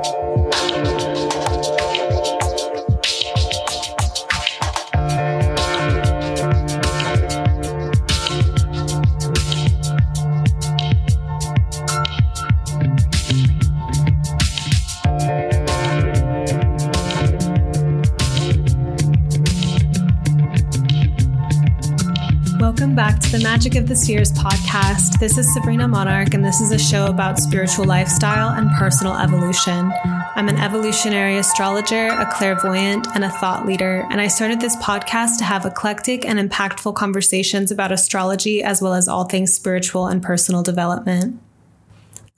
Thank you. The Spheres podcast. This is Sabrina Monarch, and this is a show about spiritual lifestyle and personal evolution. I'm an evolutionary astrologer, a clairvoyant, and a thought leader, and I started this podcast to have eclectic and impactful conversations about astrology as well as all things spiritual and personal development.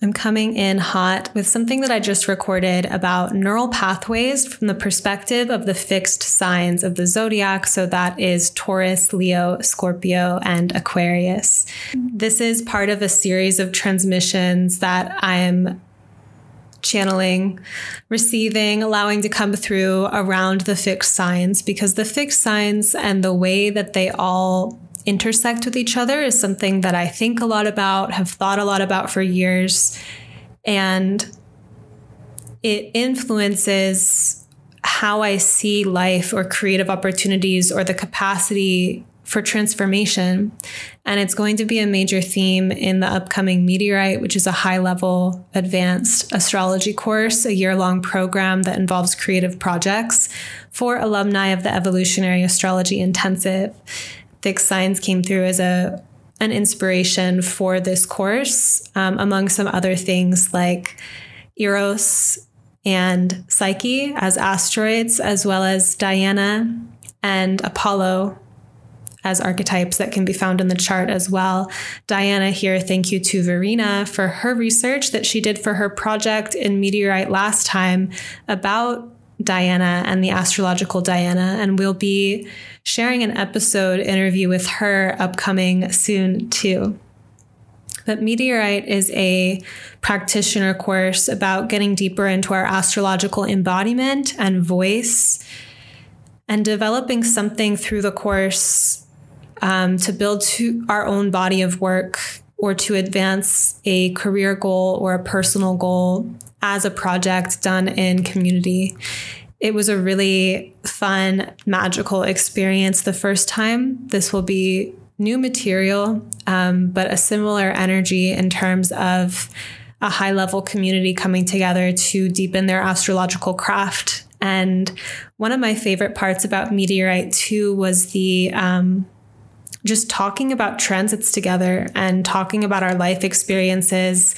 I'm coming in hot with something that I just recorded about neural pathways from the perspective of the fixed signs of the zodiac. So that is Taurus, Leo, Scorpio, and Aquarius. This is part of a series of transmissions that I'm channeling, receiving, allowing to come through around the fixed signs because the fixed signs and the way that they all intersect with each other is something that I think a lot about, have thought a lot about for years. And it influences how I see life or creative opportunities or the capacity for transformation. And it's going to be a major theme in the upcoming Meteorite, which is a high level advanced astrology course, a year long program that involves creative projects for alumni of the Evolutionary Astrology Intensive fixed signs came through as a an inspiration for this course, um, among some other things like Eros and Psyche as asteroids, as well as Diana and Apollo as archetypes that can be found in the chart as well. Diana here, thank you to Verena for her research that she did for her project in Meteorite last time about Diana and the astrological Diana. And we'll be sharing an episode interview with her upcoming soon too. But Meteorite is a practitioner course about getting deeper into our astrological embodiment and voice and developing something through the course um, to build to our own body of work or to advance a career goal or a personal goal as a project done in community. It was a really fun, magical experience the first time. This will be new material, um, but a similar energy in terms of a high level community coming together to deepen their astrological craft. And one of my favorite parts about Meteorite 2 was the um, just talking about transits together and talking about our life experiences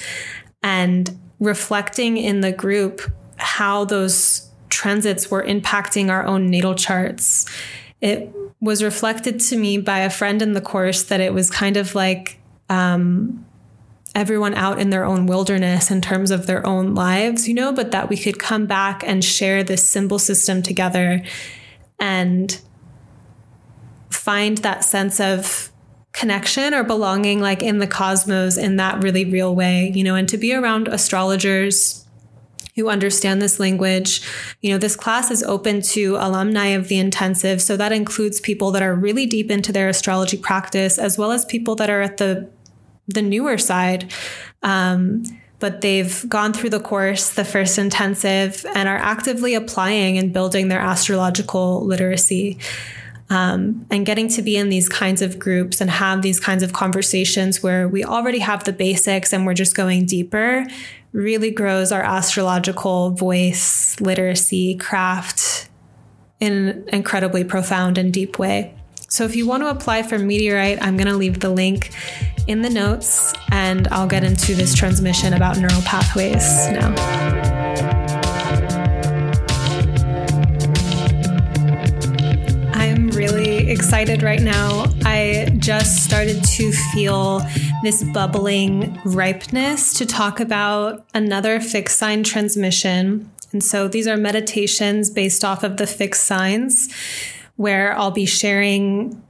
and reflecting in the group how those transits were impacting our own natal charts. It was reflected to me by a friend in the course that it was kind of like um, everyone out in their own wilderness in terms of their own lives, you know, but that we could come back and share this symbol system together and find that sense of connection or belonging like in the cosmos in that really real way, you know, and to be around astrologers who understand this language. You know, this class is open to alumni of the intensive. So that includes people that are really deep into their astrology practice, as well as people that are at the the newer side. Um, but they've gone through the course, the first intensive, and are actively applying and building their astrological literacy. Um, and getting to be in these kinds of groups and have these kinds of conversations where we already have the basics and we're just going deeper really grows our astrological voice, literacy, craft in an incredibly profound and deep way. So if you want to apply for Meteorite, I'm going to leave the link in the notes and I'll get into this transmission about neural pathways now. Excited right now. I just started to feel this bubbling ripeness to talk about another fixed sign transmission. And so these are meditations based off of the fixed signs where I'll be sharing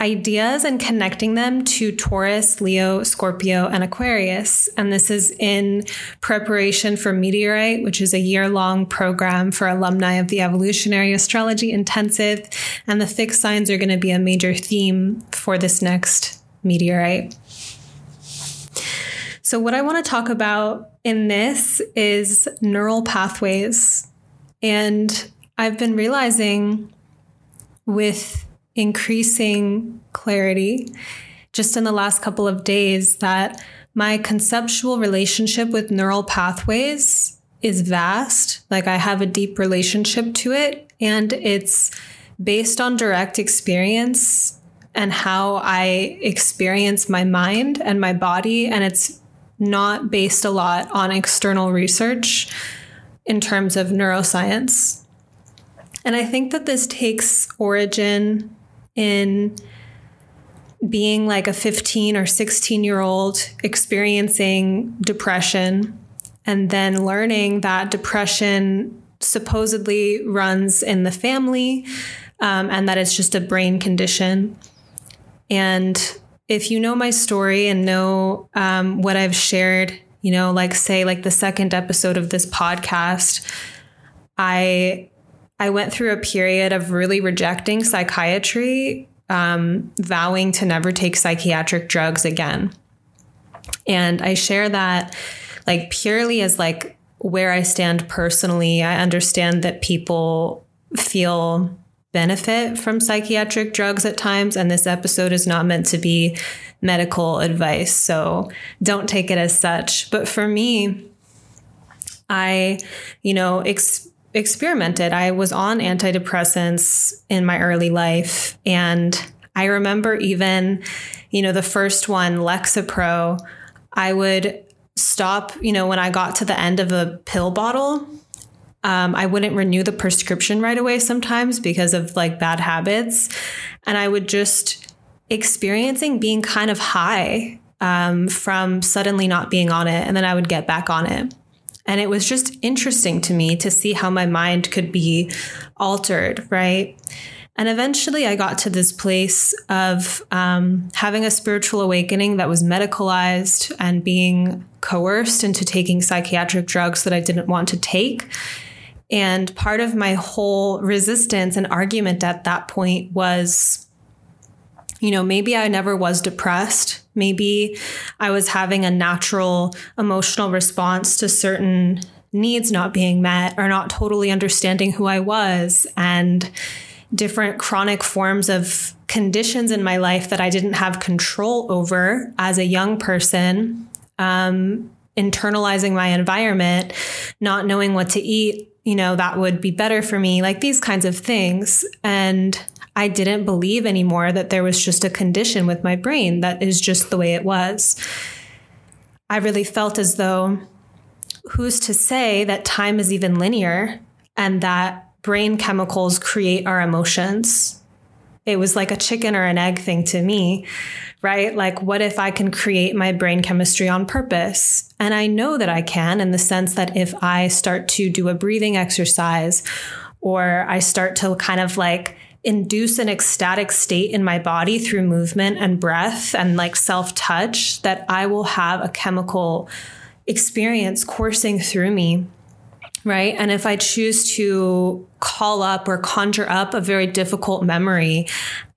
ideas and connecting them to Taurus, Leo, Scorpio, and Aquarius. And this is in preparation for Meteorite, which is a year long program for alumni of the Evolutionary Astrology Intensive. And the fixed signs are going to be a major theme for this next Meteorite. So, what I want to talk about in this is neural pathways. And I've been realizing with increasing clarity just in the last couple of days that my conceptual relationship with neural pathways is vast. Like I have a deep relationship to it, and it's based on direct experience and how I experience my mind and my body. And it's not based a lot on external research in terms of neuroscience. And I think that this takes origin in being like a 15 or 16 year old experiencing depression and then learning that depression supposedly runs in the family um, and that it's just a brain condition. And if you know my story and know um, what I've shared, you know, like say like the second episode of this podcast, I I went through a period of really rejecting psychiatry, um, vowing to never take psychiatric drugs again. And I share that like purely as like where I stand personally. I understand that people feel benefit from psychiatric drugs at times, and this episode is not meant to be medical advice. So don't take it as such. But for me, I, you know, ex- experimented. I was on antidepressants in my early life. And I remember even, you know, the first one, Lexapro, I would stop, you know, when I got to the end of a pill bottle, um, I wouldn't renew the prescription right away sometimes because of like bad habits. And I would just experiencing being kind of high um, from suddenly not being on it. And then I would get back on it. And it was just interesting to me to see how my mind could be altered, right? And eventually I got to this place of um, having a spiritual awakening that was medicalized and being coerced into taking psychiatric drugs that I didn't want to take. And part of my whole resistance and argument at that point was, you know, maybe I never was depressed. Maybe I was having a natural emotional response to certain needs not being met or not totally understanding who I was and different chronic forms of conditions in my life that I didn't have control over as a young person. Um, internalizing my environment, not knowing what to eat, you know, that would be better for me, like these kinds of things. And I didn't believe anymore that there was just a condition with my brain that is just the way it was. I really felt as though who's to say that time is even linear and that brain chemicals create our emotions? It was like a chicken or an egg thing to me right? Like, what if I can create my brain chemistry on purpose? And I know that I can in the sense that if I start to do a breathing exercise or I start to kind of like induce an ecstatic state in my body through movement and breath and like self touch, that I will have a chemical experience coursing through me right? And if I choose to call up or conjure up a very difficult memory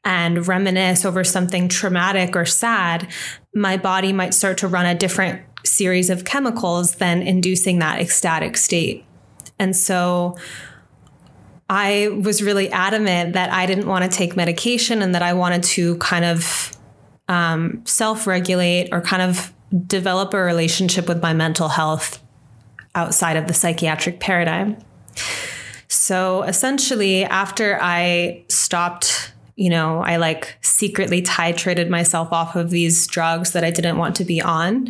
and reminisce over something traumatic or sad, my body might start to run a different series of chemicals than inducing that ecstatic state. And so I was really adamant that I didn't want to take medication and that I wanted to kind of um, self regulate or kind of develop a relationship with my mental health outside of the psychiatric paradigm. So essentially, after I stopped you know, I like secretly titrated myself off of these drugs that I didn't want to be on.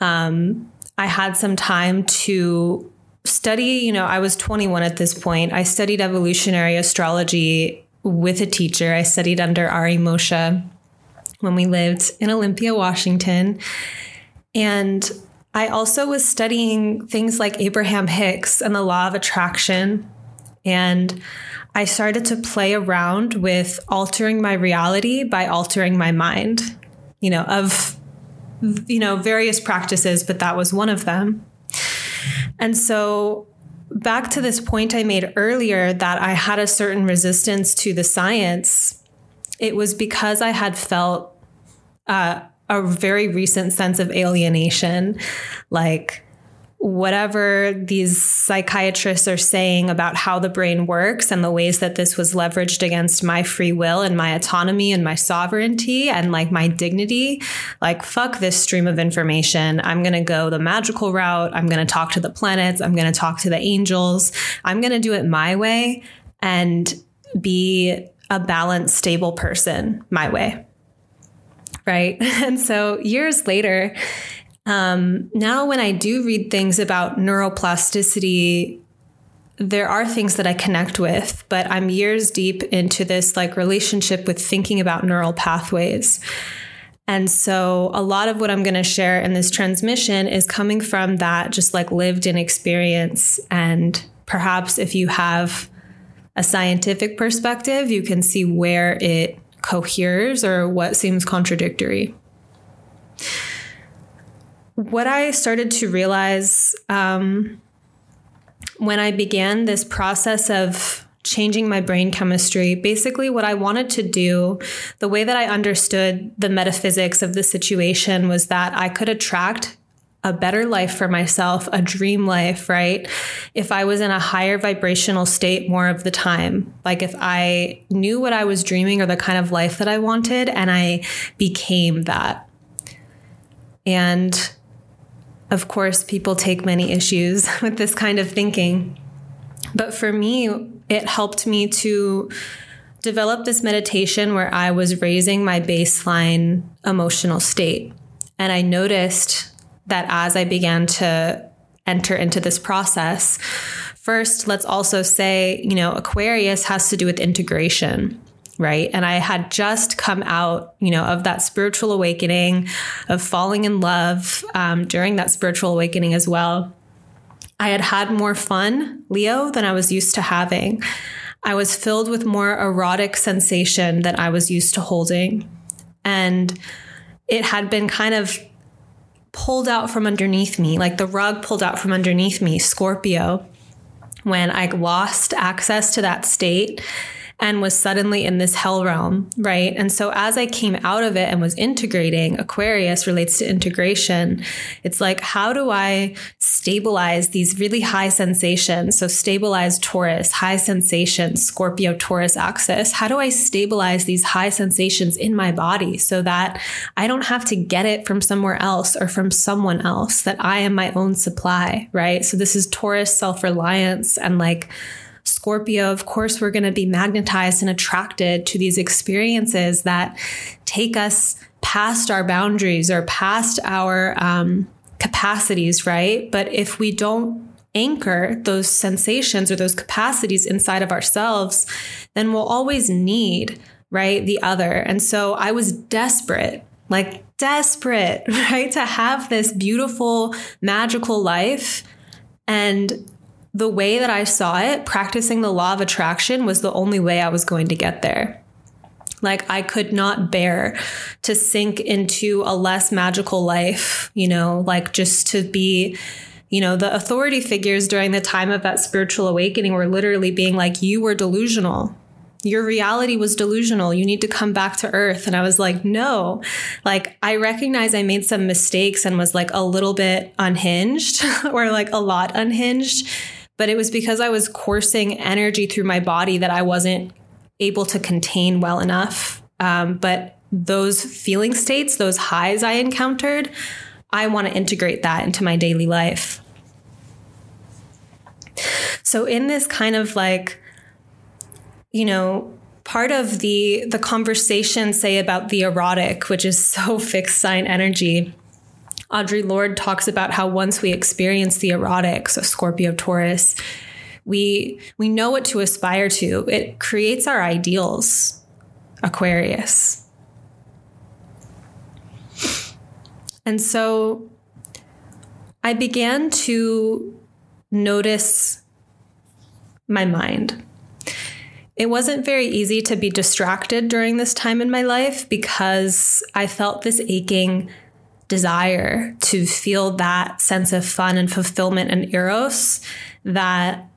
Um, I had some time to study, you know, I was 21 at this point. I studied evolutionary astrology with a teacher. I studied under Ari Moshe when we lived in Olympia, Washington. And I also was studying things like Abraham Hicks and the law of attraction. And I started to play around with altering my reality by altering my mind, you know, of, you know, various practices, but that was one of them. And so, back to this point I made earlier that I had a certain resistance to the science, it was because I had felt uh, a very recent sense of alienation. Like, whatever these psychiatrists are saying about how the brain works and the ways that this was leveraged against my free will and my autonomy and my sovereignty and like my dignity, like fuck this stream of information. I'm going to go the magical route. I'm going to talk to the planets. I'm going to talk to the angels. I'm going to do it my way and be a balanced, stable person my way. Right. And so years later, um, now, when I do read things about neuroplasticity, there are things that I connect with, but I'm years deep into this like relationship with thinking about neural pathways. And so a lot of what I'm going to share in this transmission is coming from that just like lived in experience. And perhaps if you have a scientific perspective, you can see where it coheres or what seems contradictory what I started to realize um, when I began this process of changing my brain chemistry, basically, what I wanted to do, the way that I understood the metaphysics of the situation was that I could attract a better life for myself, a dream life, right? If I was in a higher vibrational state more of the time, like if I knew what I was dreaming or the kind of life that I wanted and I became that. And of course, people take many issues with this kind of thinking. But for me, it helped me to develop this meditation where I was raising my baseline emotional state. And I noticed that as I began to enter into this process, first, let's also say, you know, Aquarius has to do with integration right? And I had just come out, you know, of that spiritual awakening, of falling in love um, during that spiritual awakening as well. I had had more fun, Leo, than I was used to having. I was filled with more erotic sensation than I was used to holding. And it had been kind of pulled out from underneath me, like the rug pulled out from underneath me, Scorpio, when I lost access to that state and was suddenly in this hell realm, right? And so as I came out of it and was integrating, Aquarius relates to integration. It's like, how do I stabilize these really high sensations? So stabilize Taurus, high sensations, Scorpio Taurus axis. How do I stabilize these high sensations in my body so that I don't have to get it from somewhere else or from someone else, that I am my own supply, right? So this is Taurus self reliance and like, Scorpio, of course, we're going to be magnetized and attracted to these experiences that take us past our boundaries or past our um, capacities, right? But if we don't anchor those sensations or those capacities inside of ourselves, then we'll always need, right, the other. And so I was desperate, like desperate, right, to have this beautiful, magical life. And the way that I saw it, practicing the law of attraction was the only way I was going to get there. Like I could not bear to sink into a less magical life, you know, like just to be, you know, the authority figures during the time of that spiritual awakening were literally being like, you were delusional. Your reality was delusional. You need to come back to earth. And I was like, no. Like, I recognize I made some mistakes and was like a little bit unhinged or like a lot unhinged but it was because I was coursing energy through my body that I wasn't able to contain well enough. Um, but those feeling states, those highs I encountered, I want to integrate that into my daily life. So, in this kind of like, you know, part of the the conversation say about the erotic which is so fixed sign energy Audre Lorde talks about how once we experience the erotic, so Scorpio Taurus, we we know what to aspire to. It creates our ideals. Aquarius. And so I began to notice my mind. It wasn't very easy to be distracted during this time in my life because I felt this aching desire to feel that sense of fun and fulfillment and eros that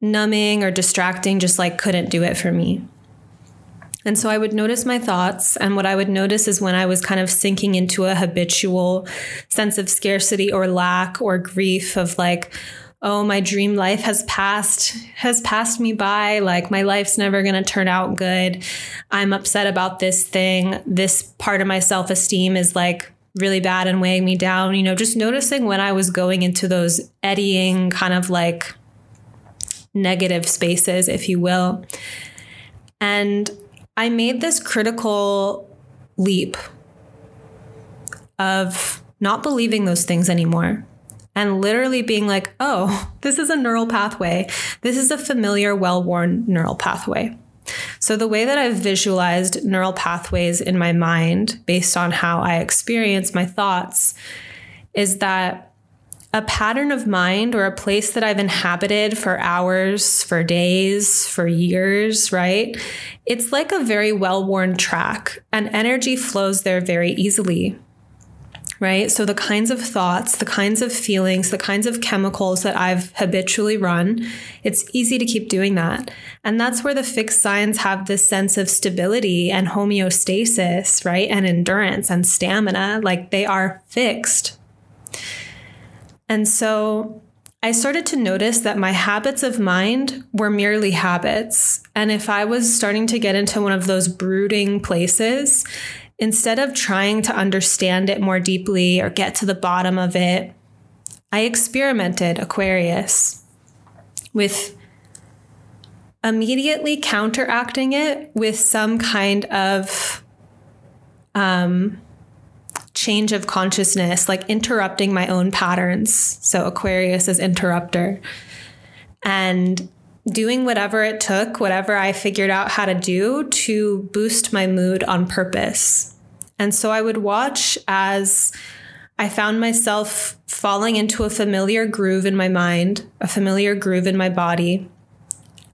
numbing or distracting just like couldn't do it for me. And so I would notice my thoughts. And what I would notice is when I was kind of sinking into a habitual sense of scarcity or lack or grief of like, oh, my dream life has passed, has passed me by. Like my life's never going to turn out good. I'm upset about this thing. This part of my self esteem is like really bad and weighing me down. You know, just noticing when I was going into those eddying kind of like negative spaces, if you will. And I made this critical leap of not believing those things anymore and literally being like, oh, this is a neural pathway. This is a familiar, well worn neural pathway. So, the way that I've visualized neural pathways in my mind based on how I experience my thoughts is that a pattern of mind or a place that I've inhabited for hours, for days, for years, right? It's like a very well worn track, and energy flows there very easily. Right. So, the kinds of thoughts, the kinds of feelings, the kinds of chemicals that I've habitually run, it's easy to keep doing that. And that's where the fixed signs have this sense of stability and homeostasis, right? And endurance and stamina. Like they are fixed. And so I started to notice that my habits of mind were merely habits. And if I was starting to get into one of those brooding places, instead of trying to understand it more deeply or get to the bottom of it, I experimented Aquarius with immediately counteracting it with some kind of um, change of consciousness, like interrupting my own patterns. So Aquarius is interrupter. And doing whatever it took, whatever I figured out how to do to boost my mood on purpose. And so I would watch as I found myself falling into a familiar groove in my mind, a familiar groove in my body,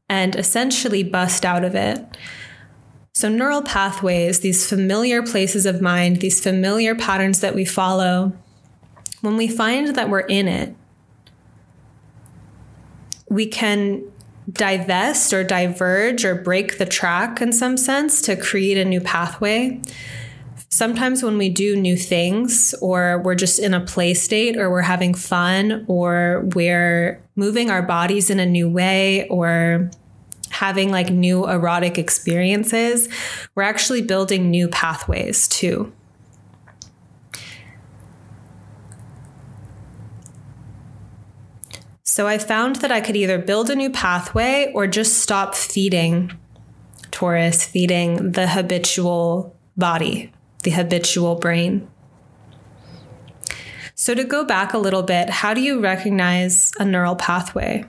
and essentially bust out of it. So, neural pathways, these familiar places of mind, these familiar patterns that we follow, when we find that we're in it, we can divest or diverge or break the track in some sense to create a new pathway. Sometimes when we do new things, or we're just in a play state, or we're having fun, or we're moving our bodies in a new way, or having like new erotic experiences, we're actually building new pathways too. So I found that I could either build a new pathway or just stop feeding Taurus, feeding the habitual body, the habitual brain. So, to go back a little bit, how do you recognize a neural pathway?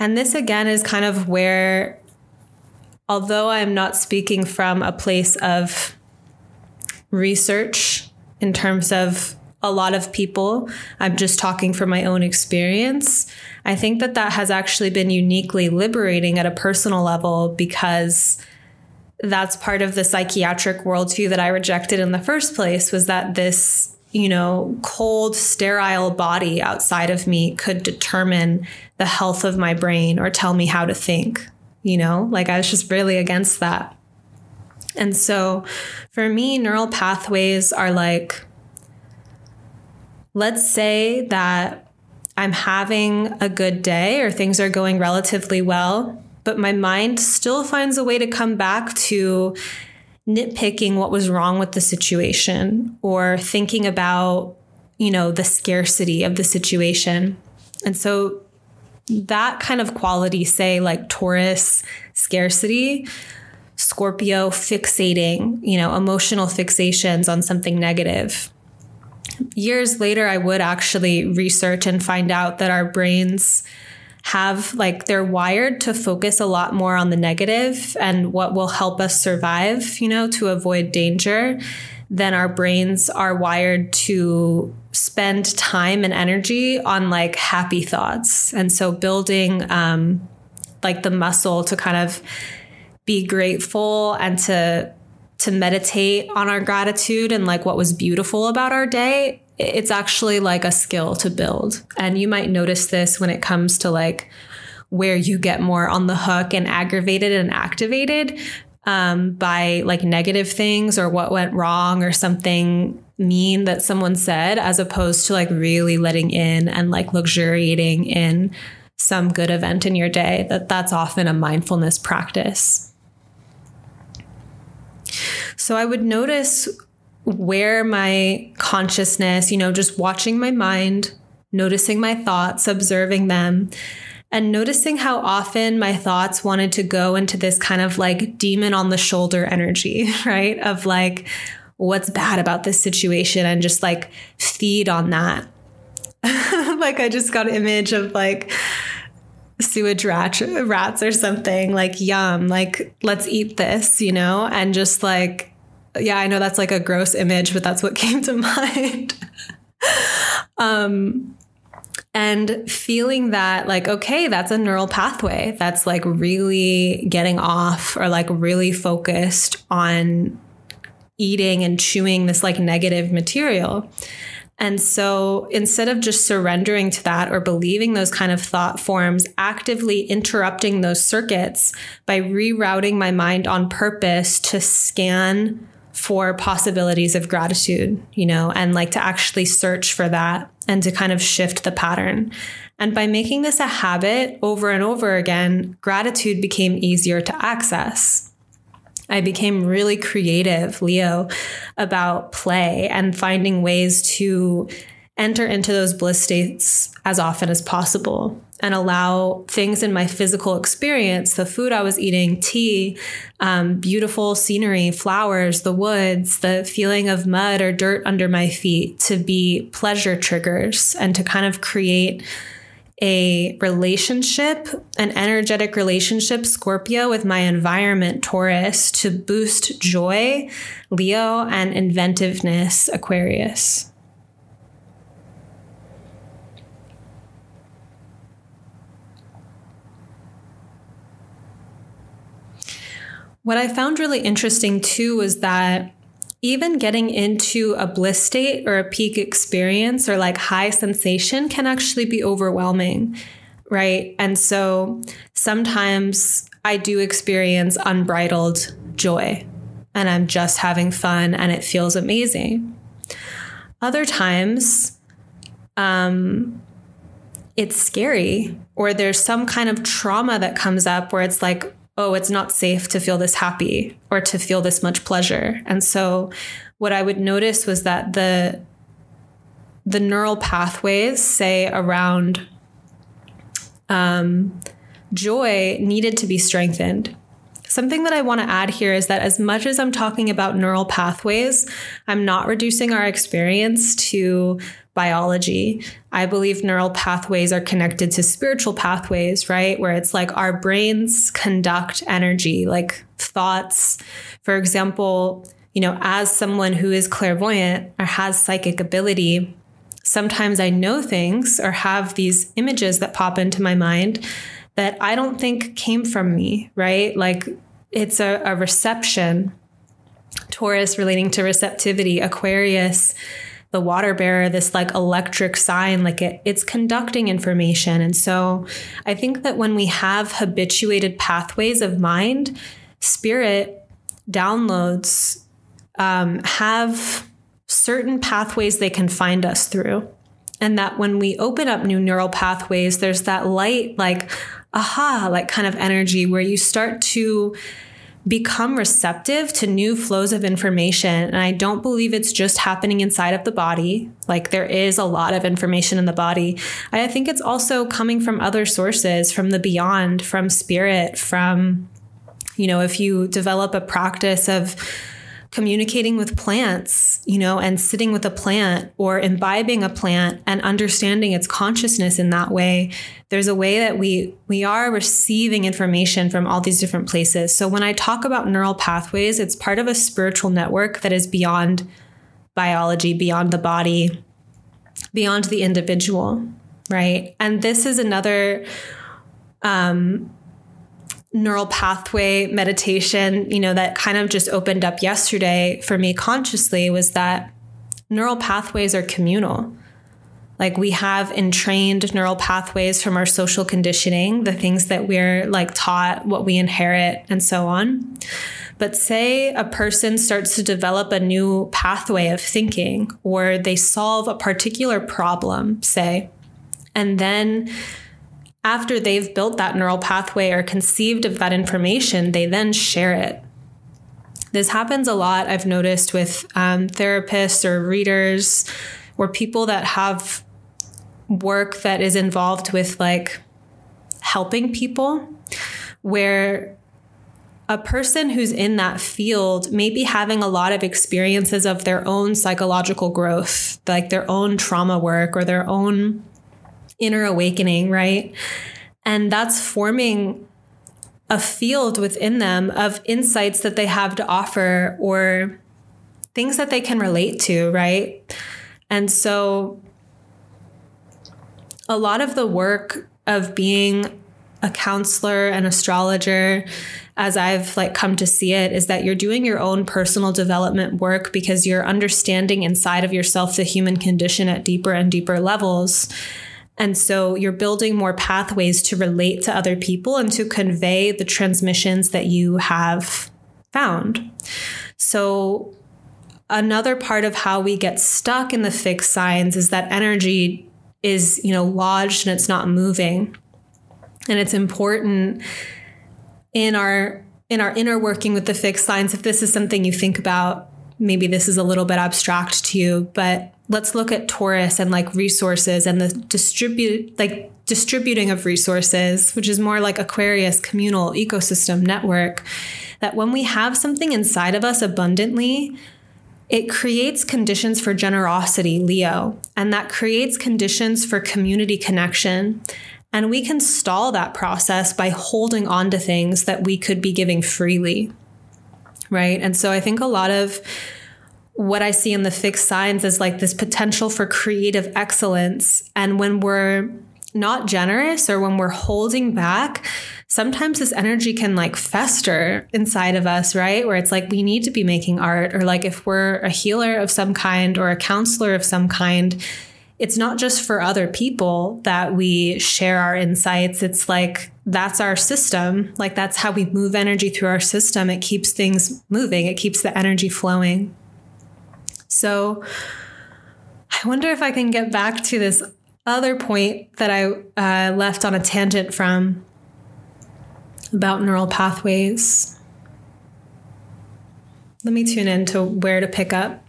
And this again is kind of where, although I'm not speaking from a place of research in terms of a lot of people, I'm just talking from my own experience. I think that that has actually been uniquely liberating at a personal level because that's part of the psychiatric worldview that I rejected in the first place was that this you know, cold, sterile body outside of me could determine the health of my brain or tell me how to think, you know? Like I was just really against that. And so for me, neural pathways are like, let's say that I'm having a good day or things are going relatively well, but my mind still finds a way to come back to nitpicking what was wrong with the situation or thinking about, you know, the scarcity of the situation. And so that kind of quality, say like Taurus scarcity, Scorpio fixating, you know, emotional fixations on something negative. Years later, I would actually research and find out that our brains have like they're wired to focus a lot more on the negative and what will help us survive, you know, to avoid danger than our brains are wired to spend time and energy on like happy thoughts. And so building um like the muscle to kind of be grateful and to to meditate on our gratitude and like what was beautiful about our day it's actually like a skill to build. And you might notice this when it comes to like where you get more on the hook and aggravated and activated um, by like negative things or what went wrong or something mean that someone said, as opposed to like really letting in and like luxuriating in some good event in your day. That that's often a mindfulness practice. So I would notice where my consciousness, you know, just watching my mind, noticing my thoughts, observing them, and noticing how often my thoughts wanted to go into this kind of like demon on the shoulder energy, right? Of like, what's bad about this situation and just like feed on that. like, I just got an image of like, sewage rat, rats or something like yum like let's eat this you know? And just like yeah i know that's like a gross image but that's what came to mind. Um and feeling that like okay that's a neural pathway that's like really getting off or like really focused on eating and chewing this like negative material and so instead of just surrendering to that or believing those kind of thought forms, actively interrupting those circuits by rerouting my mind on purpose to scan for possibilities of gratitude, you know, and like to actually search for that and to kind of shift the pattern. And by making this a habit over and over again, gratitude became easier to access. I became really creative, Leo, about play and finding ways to enter into those bliss states as often as possible and allow things in my physical experience the food I was eating, tea, um, beautiful scenery, flowers, the woods, the feeling of mud or dirt under my feet to be pleasure triggers and to kind of create a relationship, an energetic relationship, Scorpio, with my environment, Taurus, to boost joy, Leo, and inventiveness, Aquarius. What I found really interesting too was that even getting into a bliss state or a peak experience or like high sensation can actually be overwhelming, right? And so sometimes I do experience unbridled joy and I'm just having fun and it feels amazing. Other times, um, it's scary or there's some kind of trauma that comes up where it's like, oh, it's not safe to feel this happy or to feel this much pleasure. And so what I would notice was that the the neural pathways, say around um, joy, needed to be strengthened. Something that I want to add here is that as much as I'm talking about neural pathways, I'm not reducing our experience to biology. I believe neural pathways are connected to spiritual pathways, right? Where it's like our brains conduct energy, like thoughts. For example, you know, as someone who is clairvoyant or has psychic ability, sometimes I know things or have these images that pop into my mind that I don't think came from me, right? Like it's a, a reception. Taurus relating to receptivity, Aquarius the water bearer this like electric sign like it, it's conducting information. And so i think that when we have habituated pathways of mind spirit downloads um, have certain pathways they can find us through. And that when we open up new neural pathways there's that light like aha like kind of energy where you start to become receptive to new flows of information. And I don't believe it's just happening inside of the body. Like there is a lot of information in the body. I think it's also coming from other sources, from the beyond, from spirit, from, you know, if you develop a practice of, communicating with plants, you know, and sitting with a plant or imbibing a plant and understanding its consciousness in that way. There's a way that we we are receiving information from all these different places. So when I talk about neural pathways, it's part of a spiritual network that is beyond biology, beyond the body, beyond the individual, right? And this is another um, neural pathway meditation, you know, that kind of just opened up yesterday for me consciously was that neural pathways are communal. Like we have entrained neural pathways from our social conditioning, the things that we're like taught, what we inherit, and so on. But say a person starts to develop a new pathway of thinking, or they solve a particular problem, say, and then after they've built that neural pathway or conceived of that information, they then share it. This happens a lot, I've noticed with um, therapists or readers or people that have work that is involved with like helping people, where a person who's in that field may be having a lot of experiences of their own psychological growth, like their own trauma work or their own inner awakening, right? And that's forming a field within them of insights that they have to offer or things that they can relate to, right? And so a lot of the work of being a counselor and astrologer as I've like come to see it is that you're doing your own personal development work because you're understanding inside of yourself the human condition at deeper and deeper levels. And so you're building more pathways to relate to other people and to convey the transmissions that you have found. So another part of how we get stuck in the fixed signs is that energy is, you know, lodged and it's not moving. And it's important in our in our inner working with the fixed signs if this is something you think about maybe this is a little bit abstract to you but let's look at Taurus and like resources and the distribute like distributing of resources, which is more like Aquarius communal ecosystem network. That when we have something inside of us abundantly, it creates conditions for generosity, Leo, and that creates conditions for community connection. And we can stall that process by holding on to things that we could be giving freely. Right. And so I think a lot of what I see in the fixed signs is like this potential for creative excellence. And when we're not generous or when we're holding back, sometimes this energy can like fester inside of us, right? Where it's like we need to be making art, or like if we're a healer of some kind or a counselor of some kind, it's not just for other people that we share our insights. It's like that's our system. Like that's how we move energy through our system. It keeps things moving, it keeps the energy flowing. So I wonder if I can get back to this other point that I uh, left on a tangent from about neural pathways. Let me tune in to where to pick up.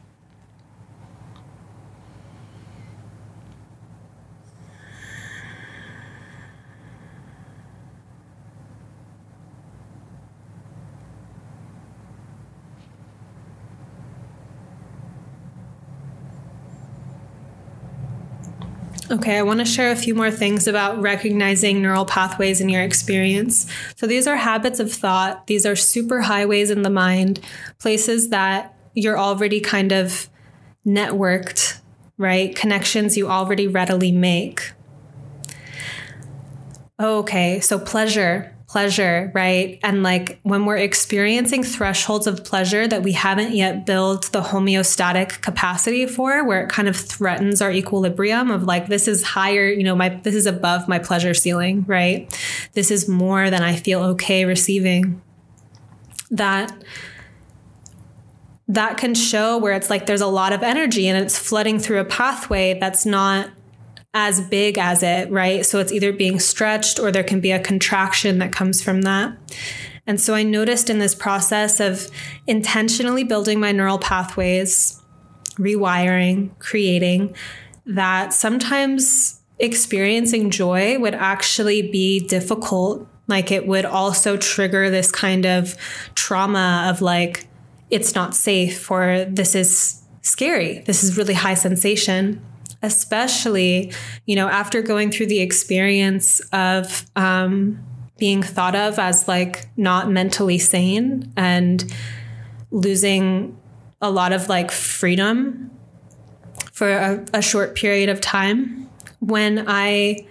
Okay, I want to share a few more things about recognizing neural pathways in your experience. So, these are habits of thought, these are super highways in the mind, places that you're already kind of networked, right? Connections you already readily make. Okay, so pleasure pleasure, right? And like when we're experiencing thresholds of pleasure that we haven't yet built the homeostatic capacity for, where it kind of threatens our equilibrium of like, this is higher, you know, my, this is above my pleasure ceiling, right? This is more than I feel okay receiving. That that can show where it's like there's a lot of energy and it's flooding through a pathway that's not as big as it, right? So it's either being stretched or there can be a contraction that comes from that. And so I noticed in this process of intentionally building my neural pathways, rewiring, creating, that sometimes experiencing joy would actually be difficult. Like it would also trigger this kind of trauma of like, it's not safe or this is scary. This is really high sensation especially, you know, after going through the experience of um, being thought of as like not mentally sane and losing a lot of like freedom for a, a short period of time. When I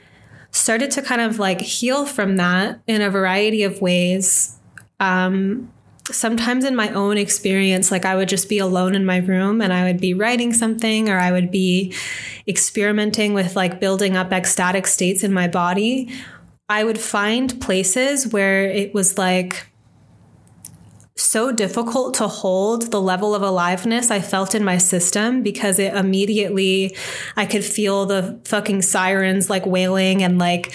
started to kind of like heal from that in a variety of ways, um, sometimes in my own experience, like I would just be alone in my room and I would be writing something or I would be experimenting with like building up ecstatic states in my body. I would find places where it was like, so difficult to hold the level of aliveness I felt in my system because it immediately I could feel the fucking sirens like wailing and like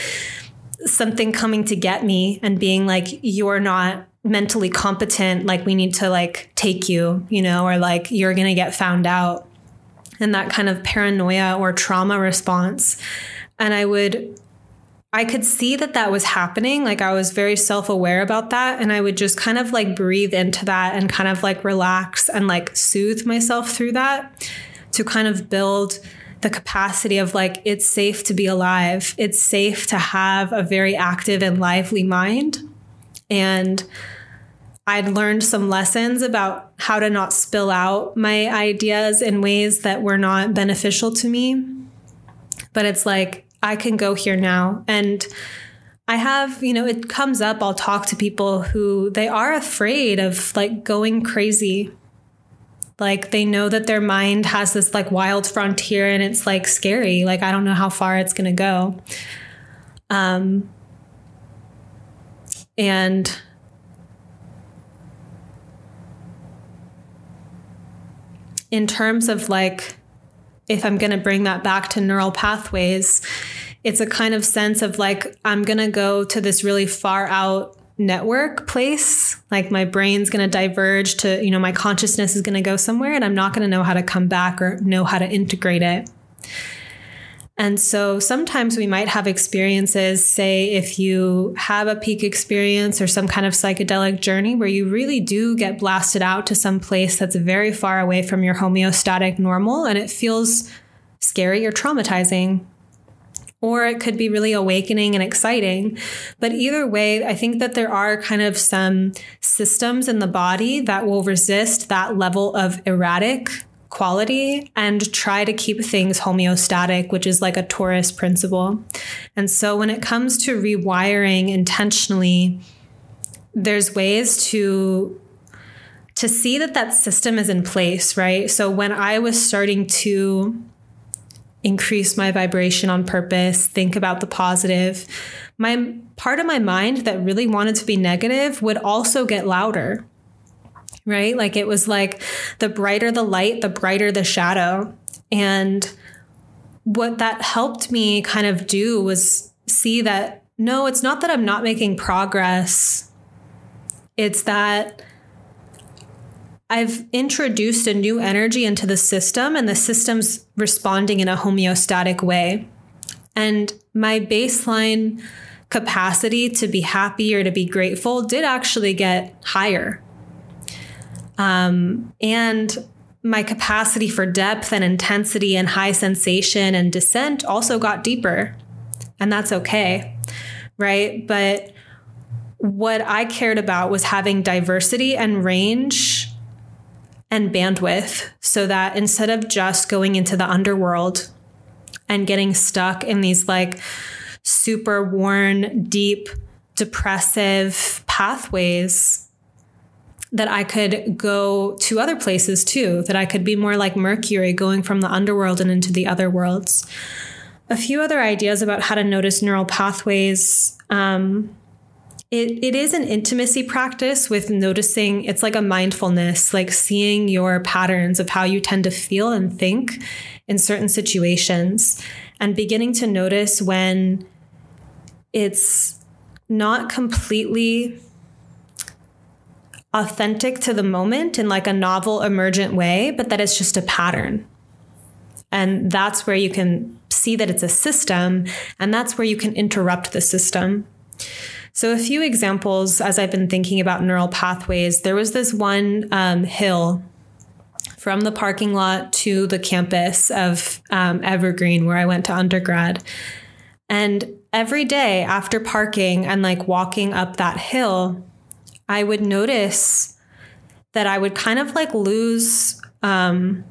something coming to get me and being like you're not mentally competent like we need to like take you you know or like you're going to get found out and that kind of paranoia or trauma response and I would I could see that that was happening. Like I was very self aware about that. And I would just kind of like breathe into that and kind of like relax and like soothe myself through that to kind of build the capacity of like, it's safe to be alive. It's safe to have a very active and lively mind. And I'd learned some lessons about how to not spill out my ideas in ways that were not beneficial to me. But it's like, I can go here now. And I have, you know, it comes up, I'll talk to people who they are afraid of like going crazy. Like they know that their mind has this like wild frontier and it's like scary. Like I don't know how far it's going to go. Um, and in terms of like if I'm going to bring that back to neural pathways, it's a kind of sense of like, I'm going to go to this really far out network place. Like my brain's going to diverge to, you know, my consciousness is going to go somewhere and I'm not going to know how to come back or know how to integrate it. And so sometimes we might have experiences, say, if you have a peak experience or some kind of psychedelic journey where you really do get blasted out to some place that's very far away from your homeostatic normal and it feels scary or traumatizing. Or it could be really awakening and exciting. But either way, I think that there are kind of some systems in the body that will resist that level of erratic quality and try to keep things homeostatic, which is like a Taurus principle. And so when it comes to rewiring intentionally, there's ways to to see that that system is in place, right? So when I was starting to increase my vibration on purpose, think about the positive, my part of my mind that really wanted to be negative would also get louder right? Like it was like the brighter the light, the brighter the shadow. And what that helped me kind of do was see that no, it's not that I'm not making progress. It's that I've introduced a new energy into the system and the system's responding in a homeostatic way. And my baseline capacity to be happy or to be grateful did actually get higher. Um, and my capacity for depth and intensity and high sensation and descent also got deeper. And that's okay. Right. But what I cared about was having diversity and range and bandwidth so that instead of just going into the underworld and getting stuck in these like super worn, deep, depressive pathways that I could go to other places too, that I could be more like Mercury going from the underworld and into the other worlds. A few other ideas about how to notice neural pathways. Um, it, it is an intimacy practice with noticing, it's like a mindfulness, like seeing your patterns of how you tend to feel and think in certain situations and beginning to notice when it's not completely authentic to the moment in like a novel, emergent way, but that it's just a pattern. And that's where you can see that it's a system, and that's where you can interrupt the system. So, a few examples as I've been thinking about neural pathways, there was this one um, hill from the parking lot to the campus of um, Evergreen, where I went to undergrad. And every day after parking and like walking up that hill, I would notice that I would kind of like lose um,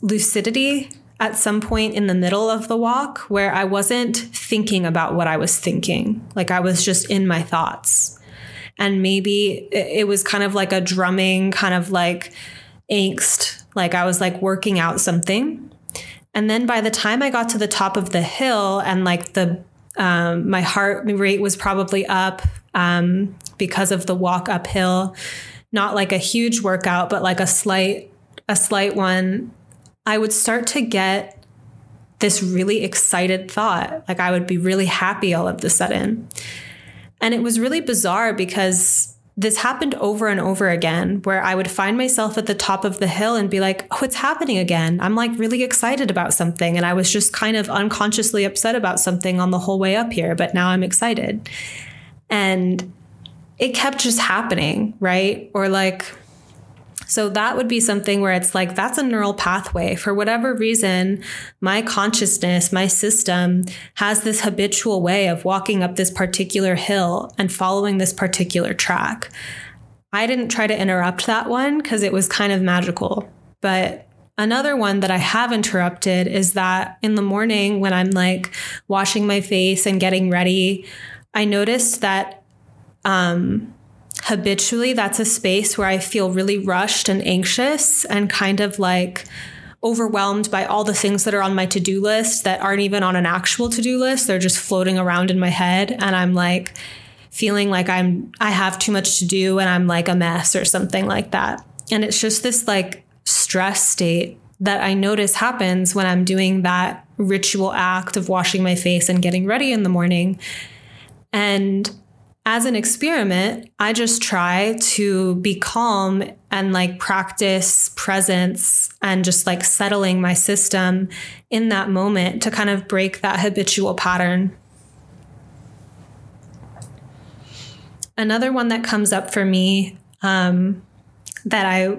lucidity at some point in the middle of the walk where I wasn't thinking about what I was thinking. Like I was just in my thoughts. And maybe it was kind of like a drumming, kind of like angst. Like I was like working out something. And then by the time I got to the top of the hill and like the, um, my heart rate was probably up um, because of the walk uphill, not like a huge workout, but like a slight, a slight one. I would start to get this really excited thought. Like I would be really happy all of the sudden. And it was really bizarre because this happened over and over again where I would find myself at the top of the hill and be like, oh, it's happening again. I'm like really excited about something. And I was just kind of unconsciously upset about something on the whole way up here, but now I'm excited. And it kept just happening, right? Or like, so that would be something where it's like, that's a neural pathway. For whatever reason, my consciousness, my system has this habitual way of walking up this particular hill and following this particular track. I didn't try to interrupt that one because it was kind of magical. But another one that I have interrupted is that in the morning when I'm like washing my face and getting ready, I noticed that um, habitually that's a space where I feel really rushed and anxious and kind of like overwhelmed by all the things that are on my to-do list that aren't even on an actual to-do list. They're just floating around in my head and I'm like feeling like I'm I have too much to do and I'm like a mess or something like that. And it's just this like stress state that I notice happens when I'm doing that ritual act of washing my face and getting ready in the morning. And as an experiment, I just try to be calm and like practice presence and just like settling my system in that moment to kind of break that habitual pattern. Another one that comes up for me um, that I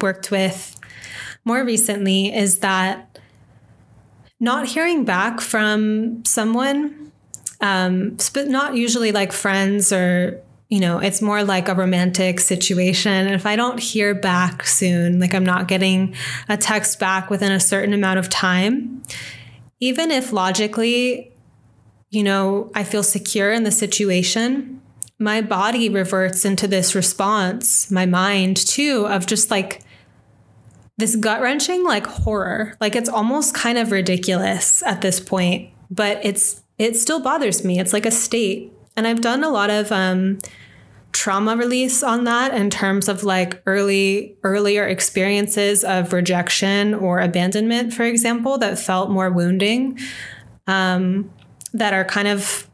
worked with more recently is that not hearing back from someone um, but not usually like friends or you know, it's more like a romantic situation. And if I don't hear back soon, like I'm not getting a text back within a certain amount of time, even if logically, you know, I feel secure in the situation, my body reverts into this response, my mind too, of just like this gut wrenching, like horror. Like it's almost kind of ridiculous at this point, but it's it still bothers me. It's like a state. And I've done a lot of um, trauma release on that in terms of like early earlier experiences of rejection or abandonment, for example, that felt more wounding, um, that are kind of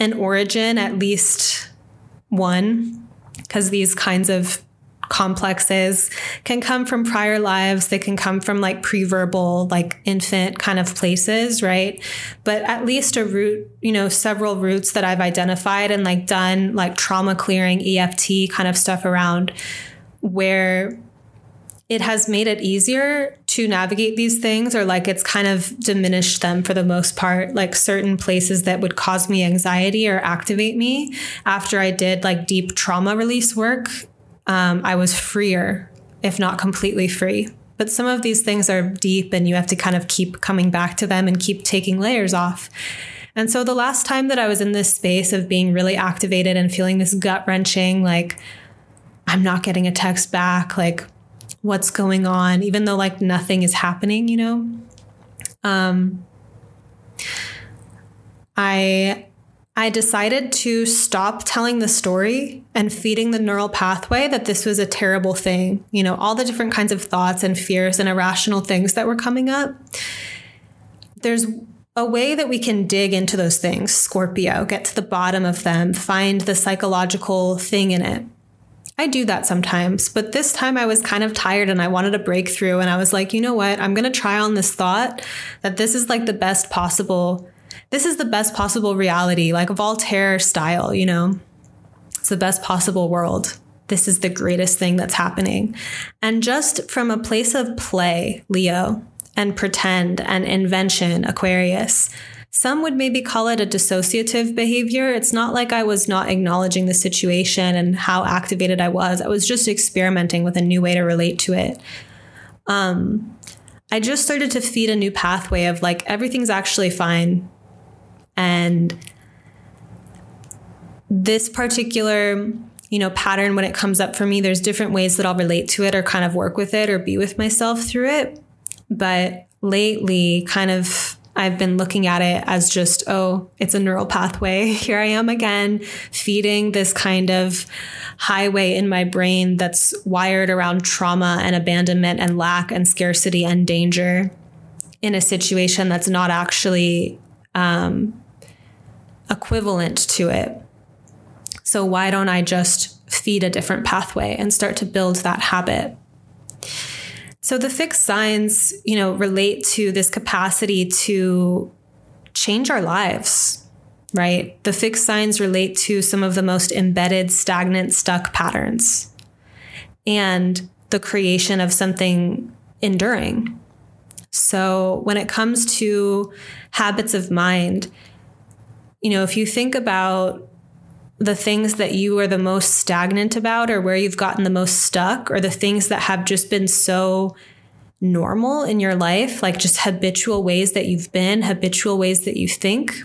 an origin, at least one, because these kinds of complexes can come from prior lives. They can come from like pre-verbal like infant kind of places right? But at least a root you know several roots that i've identified and like done like trauma clearing eft kind of stuff around where it has made it easier to navigate these things or like it's kind of diminished them for the most part. Like certain places that would cause me anxiety or activate me after i did like deep trauma release work um, I was freer, if not completely free. But some of these things are deep and you have to kind of keep coming back to them and keep taking layers off. And so the last time that I was in this space of being really activated and feeling this gut wrenching, like, I'm not getting a text back, like, what's going on, even though like nothing is happening, you know? Um, I I decided to stop telling the story and feeding the neural pathway that this was a terrible thing. You know, all the different kinds of thoughts and fears and irrational things that were coming up. There's a way that we can dig into those things, Scorpio, get to the bottom of them, find the psychological thing in it. I do that sometimes, but this time I was kind of tired and I wanted a breakthrough. And I was like, you know what? I'm going to try on this thought that this is like the best possible this is the best possible reality, like Voltaire style, you know? It's the best possible world. This is the greatest thing that's happening. And just from a place of play, Leo, and pretend and invention, Aquarius, some would maybe call it a dissociative behavior. It's not like I was not acknowledging the situation and how activated I was. I was just experimenting with a new way to relate to it. Um, I just started to feed a new pathway of like, everything's actually fine. And this particular you know pattern when it comes up for me there's different ways that I'll relate to it or kind of work with it or be with myself through it but lately kind of I've been looking at it as just, oh, it's a neural pathway. Here I am again, feeding this kind of highway in my brain that's wired around trauma and abandonment and lack and scarcity and danger in a situation that's not actually um, equivalent to it. So, why don't I just feed a different pathway and start to build that habit? So the fixed signs, you know, relate to this capacity to change our lives, right? The fixed signs relate to some of the most embedded, stagnant, stuck patterns and the creation of something enduring. So when it comes to habits of mind, you know, if you think about the things that you are the most stagnant about or where you've gotten the most stuck or the things that have just been so normal in your life, like just habitual ways that you've been, habitual ways that you think,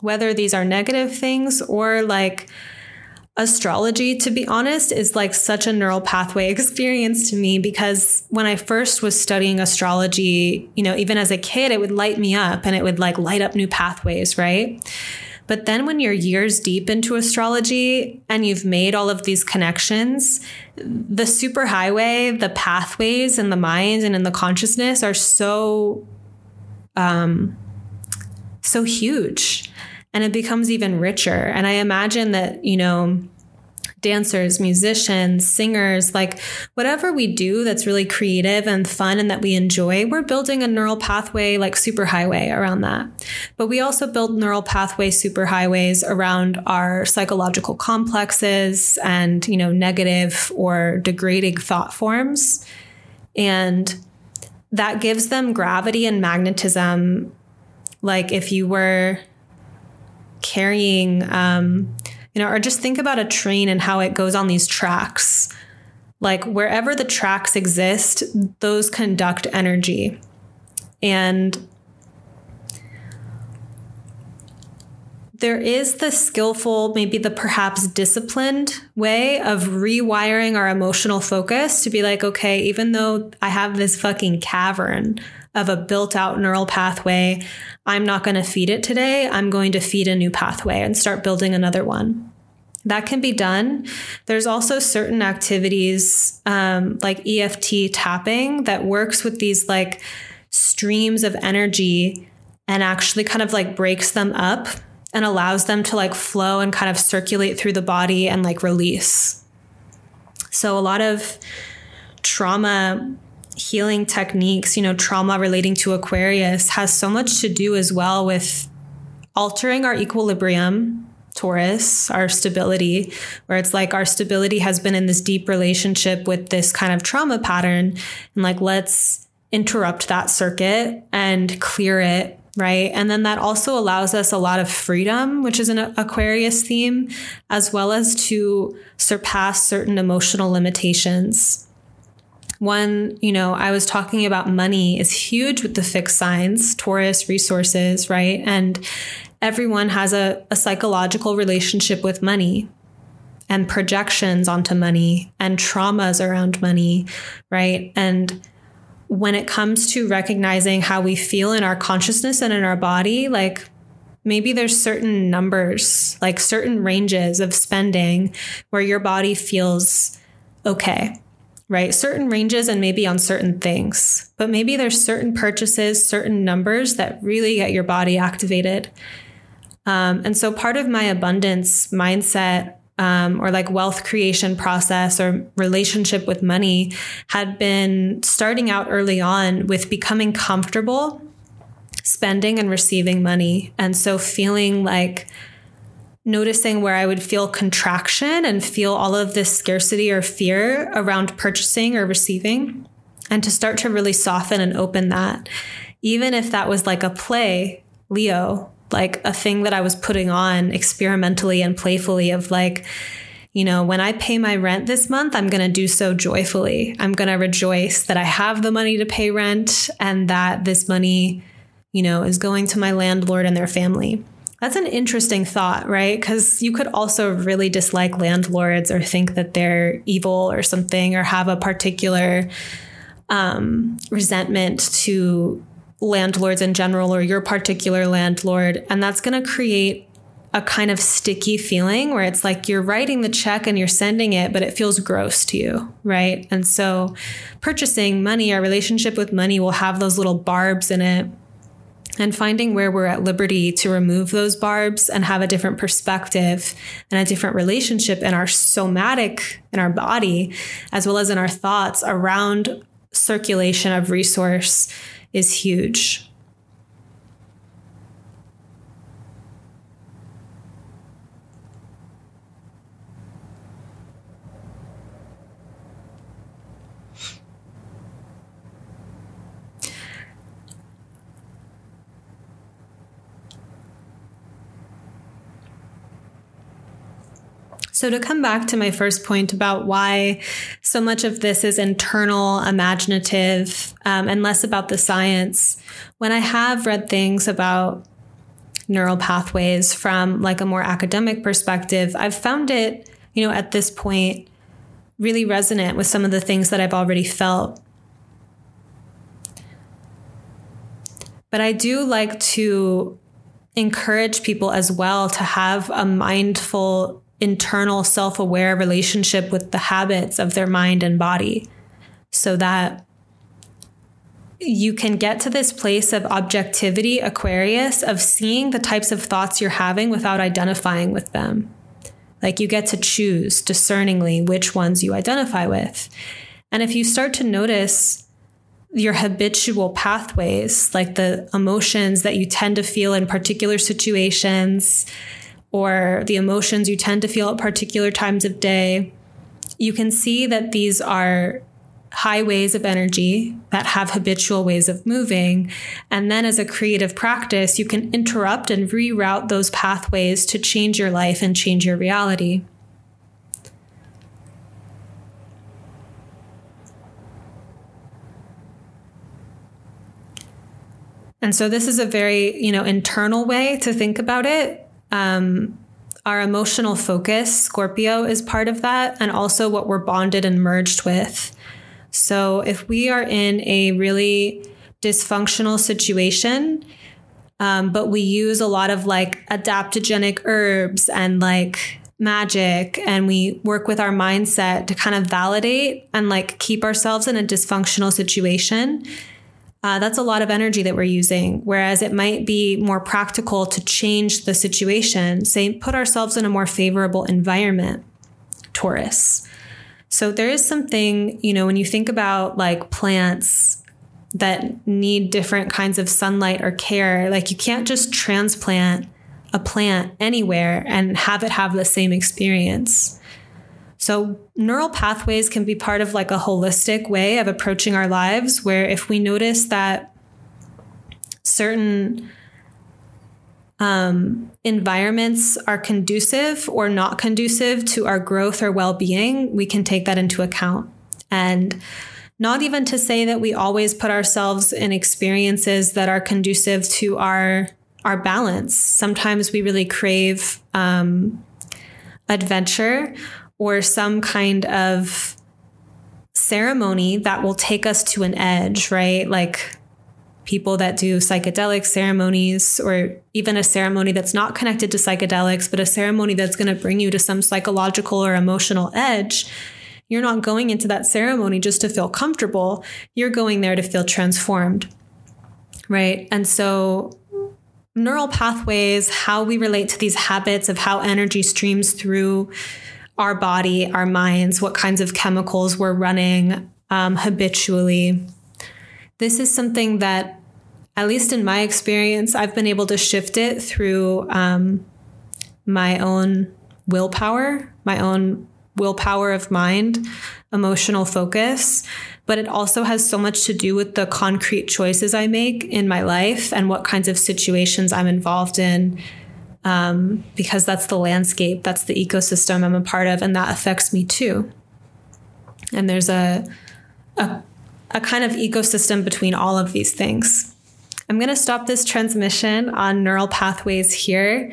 whether these are negative things or like astrology, to be honest, is like such a neural pathway experience to me because when I first was studying astrology, you know, even as a kid, it would light me up and it would like light up new pathways, right? But then when you're years deep into astrology and you've made all of these connections, the superhighway, the pathways in the mind and in the consciousness are so um so huge and it becomes even richer. And I imagine that, you know, dancers, musicians, singers, like whatever we do that's really creative and fun and that we enjoy, we're building a neural pathway like superhighway around that. But we also build neural pathway superhighways around our psychological complexes and, you know, negative or degrading thought forms. And that gives them gravity and magnetism. Like if you were carrying um, you know, or just think about a train and how it goes on these tracks. Like wherever the tracks exist, those conduct energy. And there is the skillful, maybe the perhaps disciplined way of rewiring our emotional focus to be like, okay, even though I have this fucking cavern of a built out neural pathway. I'm not going to feed it today. I'm going to feed a new pathway and start building another one. That can be done. There's also certain activities um, like EFT tapping that works with these like streams of energy and actually kind of like breaks them up and allows them to like flow and kind of circulate through the body and like release. So a lot of trauma healing techniques, you know, trauma relating to Aquarius has so much to do as well with altering our equilibrium, Taurus, our stability, where it's like our stability has been in this deep relationship with this kind of trauma pattern. And like, let's interrupt that circuit and clear it. Right. And then that also allows us a lot of freedom, which is an Aquarius theme, as well as to surpass certain emotional limitations one, you know, I was talking about money is huge with the fixed signs, Taurus resources, right? And everyone has a, a psychological relationship with money and projections onto money and traumas around money, right? And when it comes to recognizing how we feel in our consciousness and in our body, like maybe there's certain numbers, like certain ranges of spending where your body feels okay right? Certain ranges and maybe on certain things, but maybe there's certain purchases, certain numbers that really get your body activated. Um, and so part of my abundance mindset um, or like wealth creation process or relationship with money had been starting out early on with becoming comfortable spending and receiving money. And so feeling like, noticing where I would feel contraction and feel all of this scarcity or fear around purchasing or receiving, and to start to really soften and open that. Even if that was like a play, Leo, like a thing that I was putting on experimentally and playfully, of like, you know, when I pay my rent this month, I'm going to do so joyfully. I'm going to rejoice that I have the money to pay rent and that this money, you know, is going to my landlord and their family That's an interesting thought, right? Because you could also really dislike landlords or think that they're evil or something, or have a particular um, resentment to landlords in general or your particular landlord. And that's going to create a kind of sticky feeling where it's like you're writing the check and you're sending it, but it feels gross to you, right? And so purchasing money, our relationship with money will have those little barbs in it and finding where we're at liberty to remove those barbs and have a different perspective and a different relationship in our somatic in our body as well as in our thoughts around circulation of resource is huge So, to come back to my first point about why so much of this is internal, imaginative, um, and less about the science, when I have read things about neural pathways from like a more academic perspective, I've found it, you know, at this point really resonant with some of the things that I've already felt. But I do like to encourage people as well to have a mindful internal self aware relationship with the habits of their mind and body so that you can get to this place of objectivity, Aquarius, of seeing the types of thoughts you're having without identifying with them. Like you get to choose discerningly which ones you identify with. And if you start to notice your habitual pathways, like the emotions that you tend to feel in particular situations, or the emotions you tend to feel at particular times of day, you can see that these are highways of energy that have habitual ways of moving. And then as a creative practice, you can interrupt and reroute those pathways to change your life and change your reality. And so this is a very, you know, internal way to think about it um, our emotional focus, Scorpio, is part of that, and also what we're bonded and merged with. So if we are in a really dysfunctional situation, um, but we use a lot of like adaptogenic herbs and like magic and we work with our mindset to kind of validate and like keep ourselves in a dysfunctional situation uh, that's a lot of energy that we're using. Whereas it might be more practical to change the situation, say, put ourselves in a more favorable environment, Taurus. So there is something, you know, when you think about like plants that need different kinds of sunlight or care, like you can't just transplant a plant anywhere and have it have the same experience. So, neural pathways can be part of like a holistic way of approaching our lives, where if we notice that certain um, environments are conducive or not conducive to our growth or well being, we can take that into account. And not even to say that we always put ourselves in experiences that are conducive to our our balance. Sometimes we really crave um, adventure or some kind of ceremony that will take us to an edge, right? Like people that do psychedelic ceremonies or even a ceremony that's not connected to psychedelics, but a ceremony that's going to bring you to some psychological or emotional edge. You're not going into that ceremony just to feel comfortable. You're going there to feel transformed. Right. And so neural pathways, how we relate to these habits of how energy streams through our body, our minds, what kinds of chemicals we're running um, habitually. This is something that, at least in my experience, I've been able to shift it through um, my own willpower, my own willpower of mind, emotional focus. But it also has so much to do with the concrete choices I make in my life and what kinds of situations I'm involved in um, because that's the landscape, that's the ecosystem I'm a part of, and that affects me too. And there's a, a, a kind of ecosystem between all of these things. I'm going to stop this transmission on neural pathways here.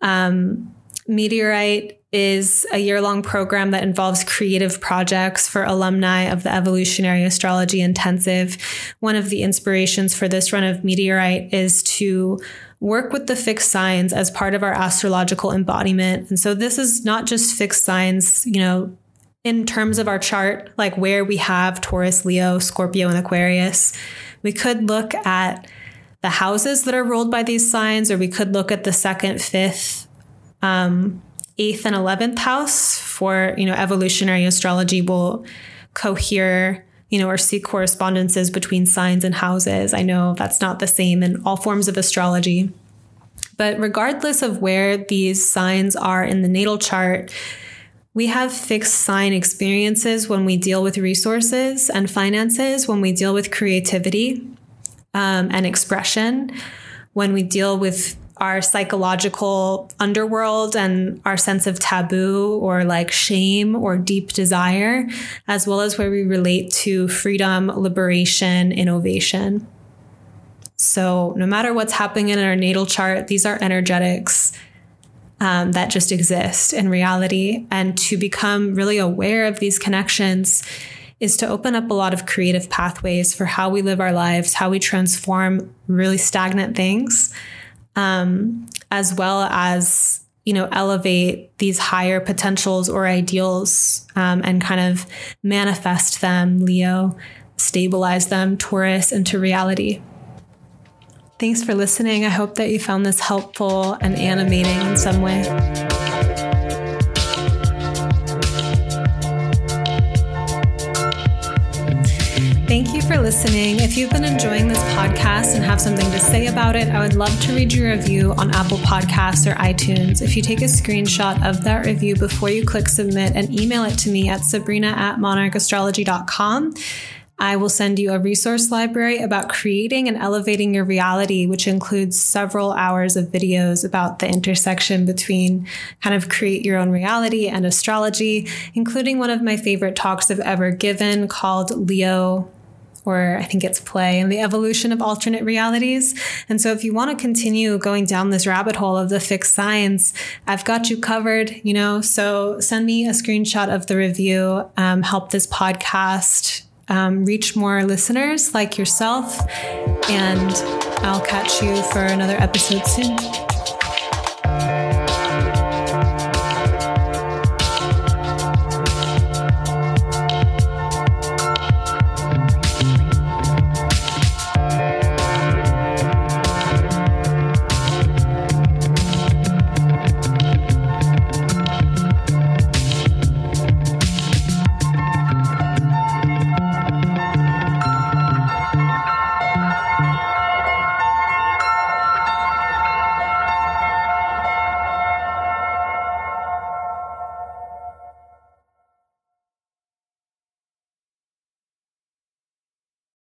Um, Meteorite is a year long program that involves creative projects for alumni of the Evolutionary Astrology Intensive. One of the inspirations for this run of Meteorite is to work with the fixed signs as part of our astrological embodiment. And so this is not just fixed signs, you know, in terms of our chart, like where we have Taurus, Leo, Scorpio, and Aquarius. We could look at the houses that are ruled by these signs, or we could look at the second, fifth, um, eighth and 11th house for, you know, evolutionary astrology will cohere, you know, or see correspondences between signs and houses. I know that's not the same in all forms of astrology. But regardless of where these signs are in the natal chart, we have fixed sign experiences when we deal with resources and finances, when we deal with creativity um, and expression, when we deal with our psychological underworld and our sense of taboo or like shame or deep desire, as well as where we relate to freedom, liberation, innovation. So, no matter what's happening in our natal chart, these are energetics um, that just exist in reality. And to become really aware of these connections is to open up a lot of creative pathways for how we live our lives, how we transform really stagnant things um, as well as you know elevate these higher potentials or ideals um, and kind of manifest them leo stabilize them taurus into reality. Thanks for listening. I hope that you found this helpful and animating in some way for listening. If you've been enjoying this podcast and have something to say about it, I would love to read your review on Apple Podcasts or iTunes. If you take a screenshot of that review before you click submit and email it to me at sabrina at monarchastrology.com, I will send you a resource library about creating and elevating your reality, which includes several hours of videos about the intersection between kind of create your own reality and astrology, including one of my favorite talks I've ever given called Leo or I think it's play and the evolution of alternate realities. And so if you want to continue going down this rabbit hole of the fixed signs, I've got you covered, you know, so send me a screenshot of the review, um, help this podcast um, reach more listeners like yourself. And I'll catch you for another episode soon.